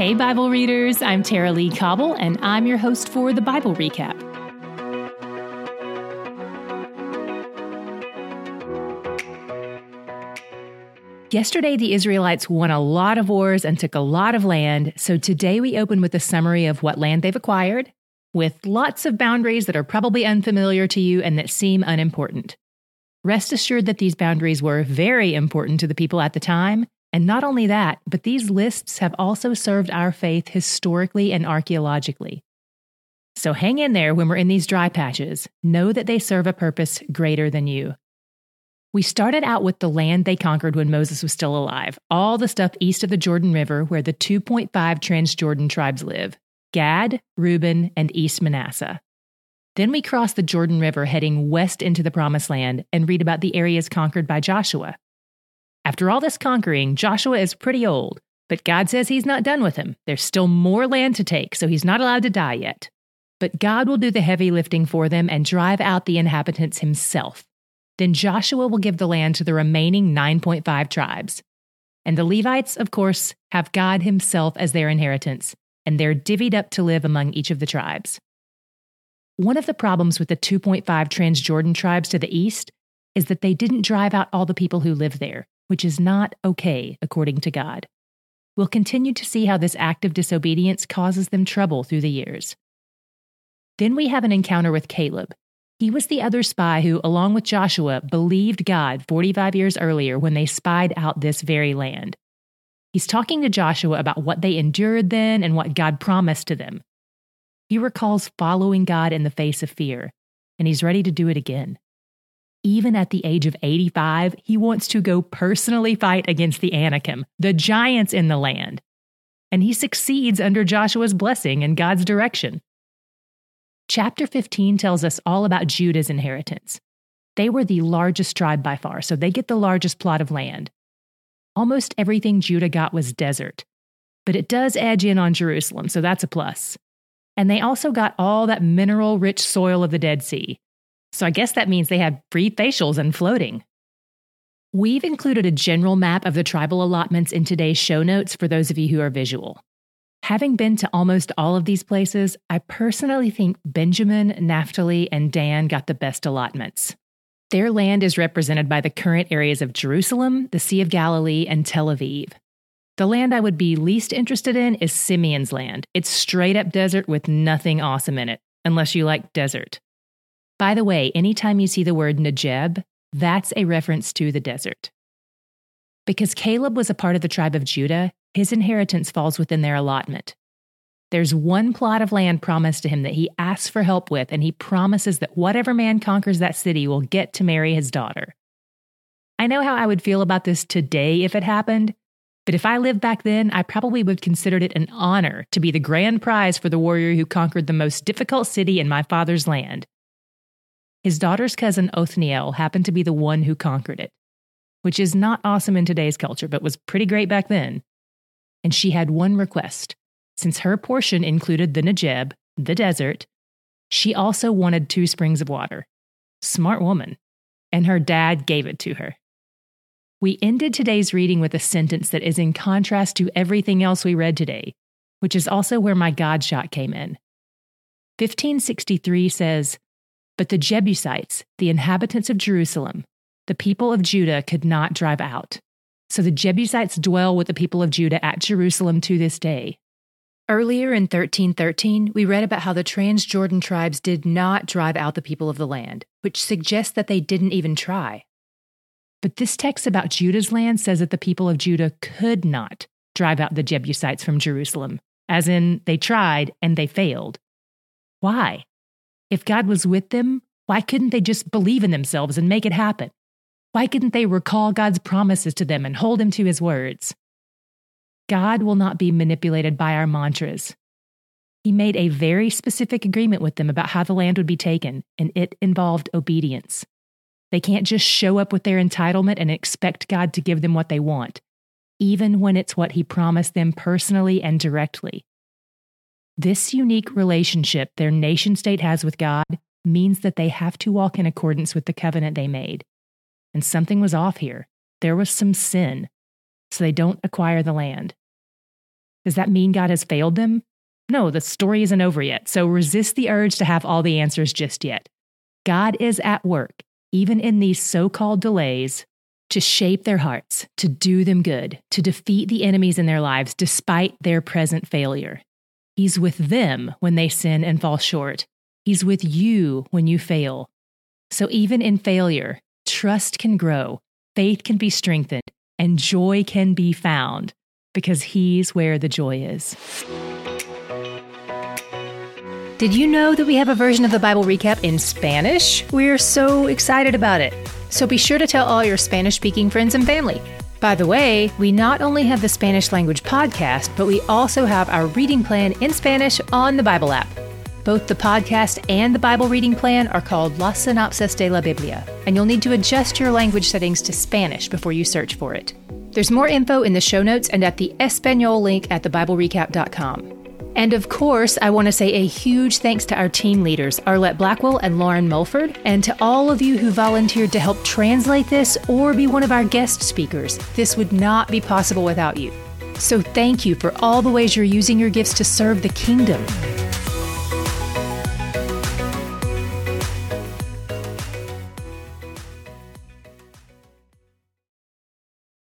Hey, Bible readers, I'm Tara-Leigh Cobble, and I'm your host for the Bible Recap. Yesterday, the Israelites won a lot of wars and took a lot of land, so today we open with a summary of what land they've acquired, with lots of boundaries that are probably unfamiliar to you and that seem unimportant. Rest assured that these boundaries were very important to the people at the time, and not only that, but these lists have also served our faith historically and archaeologically. So hang in there when we're in these dry patches. Know that they serve a purpose greater than you. We started out with the land they conquered when Moses was still alive, all the stuff east of the Jordan River where the 2.5 Transjordan tribes live Gad, Reuben, and East Manasseh. Then we cross the Jordan River heading west into the Promised Land and read about the areas conquered by Joshua. After all this conquering, Joshua is pretty old, but God says he's not done with him. There's still more land to take, so he's not allowed to die yet. But God will do the heavy lifting for them and drive out the inhabitants himself. Then Joshua will give the land to the remaining 9.5 tribes. And the Levites, of course, have God himself as their inheritance, and they're divvied up to live among each of the tribes. One of the problems with the 2.5 Transjordan tribes to the east is that they didn't drive out all the people who live there which is not okay according to God. We'll continue to see how this act of disobedience causes them trouble through the years. Then we have an encounter with Caleb. He was the other spy who, along with Joshua, believed God 45 years earlier when they spied out this very land. He's talking to Joshua about what they endured then and what God promised to them. He recalls following God in the face of fear, and he's ready to do it again. Even at the age of 85, he wants to go personally fight against the Anakim, the giants in the land. And he succeeds under Joshua's blessing and God's direction. Chapter 15 tells us all about Judah's inheritance. They were the largest tribe by far, so they get the largest plot of land. Almost everything Judah got was desert, but it does edge in on Jerusalem, so that's a plus. And they also got all that mineral rich soil of the Dead Sea, so I guess that means they had free facials and floating. We've included a general map of the tribal allotments in today's show notes for those of you who are visual. Having been to almost all of these places, I personally think Benjamin, Naphtali, and Dan got the best allotments. Their land is represented by the current areas of Jerusalem, the Sea of Galilee, and Tel Aviv. The land I would be least interested in is Simeon's land. It's straight up desert with nothing awesome in it, unless you like desert. By the way, anytime you see the word Negeb, that's a reference to the desert. Because Caleb was a part of the tribe of Judah, his inheritance falls within their allotment. There's one plot of land promised to him that he asks for help with, and he promises that whatever man conquers that city will get to marry his daughter. I know how I would feel about this today if it happened, but if I lived back then, I probably would consider it an honor to be the grand prize for the warrior who conquered the most difficult city in my father's land. His daughter's cousin Othniel happened to be the one who conquered it, which is not awesome in today's culture, but was pretty great back then. And she had one request. Since her portion included the Negeb, the desert, she also wanted two springs of water. Smart woman. And her dad gave it to her. We ended today's reading with a sentence that is in contrast to everything else we read today, which is also where my God shot came in. 1563 says, but the Jebusites, the inhabitants of Jerusalem, the people of Judah could not drive out. So the Jebusites dwell with the people of Judah at Jerusalem to this day. Earlier in 1313, we read about how the Transjordan tribes did not drive out the people of the land, which suggests that they didn't even try. But this text about Judah's land says that the people of Judah could not drive out the Jebusites from Jerusalem, as in, they tried and they failed. Why? If God was with them, why couldn't they just believe in themselves and make it happen? Why couldn't they recall God's promises to them and hold him to his words? God will not be manipulated by our mantras. He made a very specific agreement with them about how the land would be taken, and it involved obedience. They can't just show up with their entitlement and expect God to give them what they want, even when it's what He promised them personally and directly. This unique relationship their nation state has with God means that they have to walk in accordance with the covenant they made. And something was off here. There was some sin, so they don't acquire the land. Does that mean God has failed them? No, the story isn't over yet, so resist the urge to have all the answers just yet. God is at work, even in these so called delays, to shape their hearts, to do them good, to defeat the enemies in their lives despite their present failure. He's with them when they sin and fall short. He's with you when you fail. So even in failure, trust can grow, faith can be strengthened, and joy can be found because He's where the joy is. Did you know that we have a version of the Bible recap in Spanish? We're so excited about it. So be sure to tell all your Spanish speaking friends and family. By the way, we not only have the Spanish language podcast, but we also have our reading plan in Spanish on the Bible app. Both the podcast and the Bible reading plan are called La Sinopsis de la Biblia, and you'll need to adjust your language settings to Spanish before you search for it. There's more info in the show notes and at the Espanol link at thebiblerecap.com. And of course, I want to say a huge thanks to our team leaders, Arlette Blackwell and Lauren Mulford, and to all of you who volunteered to help translate this or be one of our guest speakers. This would not be possible without you. So thank you for all the ways you're using your gifts to serve the kingdom.